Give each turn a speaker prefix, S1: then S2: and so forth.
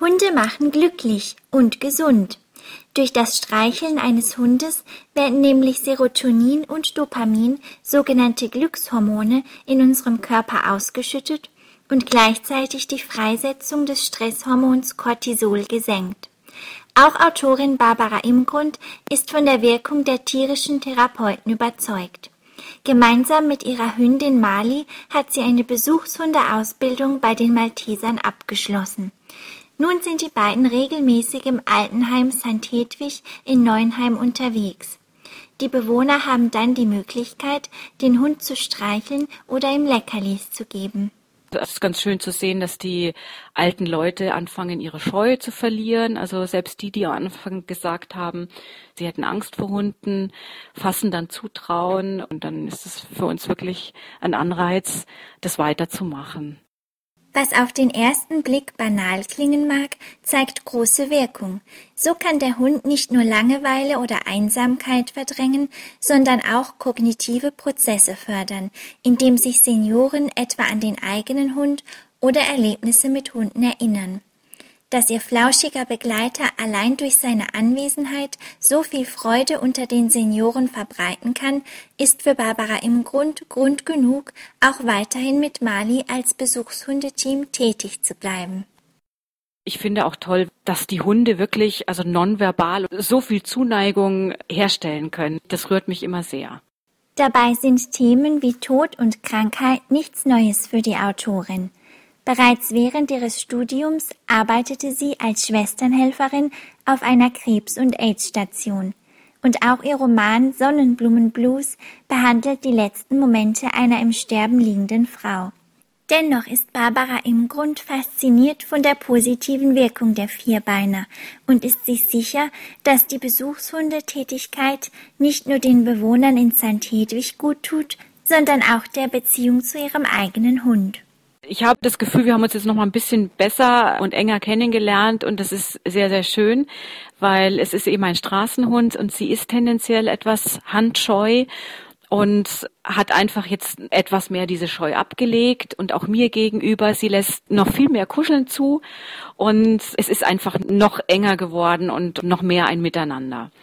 S1: Hunde machen glücklich und gesund. Durch das Streicheln eines Hundes werden nämlich Serotonin und Dopamin, sogenannte Glückshormone, in unserem Körper ausgeschüttet und gleichzeitig die Freisetzung des Stresshormons Cortisol gesenkt. Auch Autorin Barbara Imgrund ist von der Wirkung der tierischen Therapeuten überzeugt. Gemeinsam mit ihrer Hündin Mali hat sie eine Besuchshundeausbildung bei den Maltesern abgeschlossen. Nun sind die beiden regelmäßig im Altenheim St. Hedwig in Neuenheim unterwegs. Die Bewohner haben dann die Möglichkeit, den Hund zu streicheln oder ihm Leckerlis zu geben.
S2: Es ist ganz schön zu sehen, dass die alten Leute anfangen, ihre Scheu zu verlieren. Also selbst die, die am Anfang gesagt haben, sie hätten Angst vor Hunden, fassen dann Zutrauen und dann ist es für uns wirklich ein Anreiz, das weiterzumachen.
S1: Was auf den ersten Blick banal klingen mag, zeigt große Wirkung. So kann der Hund nicht nur Langeweile oder Einsamkeit verdrängen, sondern auch kognitive Prozesse fördern, indem sich Senioren etwa an den eigenen Hund oder Erlebnisse mit Hunden erinnern dass ihr flauschiger Begleiter allein durch seine Anwesenheit so viel Freude unter den Senioren verbreiten kann, ist für Barbara im Grund Grund genug, auch weiterhin mit Mali als Besuchshundeteam tätig zu bleiben.
S2: Ich finde auch toll, dass die Hunde wirklich, also nonverbal, so viel Zuneigung herstellen können. Das rührt mich immer sehr.
S1: Dabei sind Themen wie Tod und Krankheit nichts Neues für die Autorin. Bereits während ihres Studiums arbeitete sie als Schwesternhelferin auf einer Krebs- und AIDS-Station. Und auch ihr Roman Sonnenblumenblues behandelt die letzten Momente einer im Sterben liegenden Frau. Dennoch ist Barbara im Grund fasziniert von der positiven Wirkung der Vierbeiner und ist sich sicher, dass die Besuchshundetätigkeit nicht nur den Bewohnern in St. Hedwig gut tut, sondern auch der Beziehung zu ihrem eigenen Hund.
S2: Ich habe das Gefühl, wir haben uns jetzt noch mal ein bisschen besser und enger kennengelernt und das ist sehr, sehr schön, weil es ist eben ein Straßenhund und sie ist tendenziell etwas handscheu und hat einfach jetzt etwas mehr diese Scheu abgelegt und auch mir gegenüber. Sie lässt noch viel mehr Kuscheln zu und es ist einfach noch enger geworden und noch mehr ein Miteinander.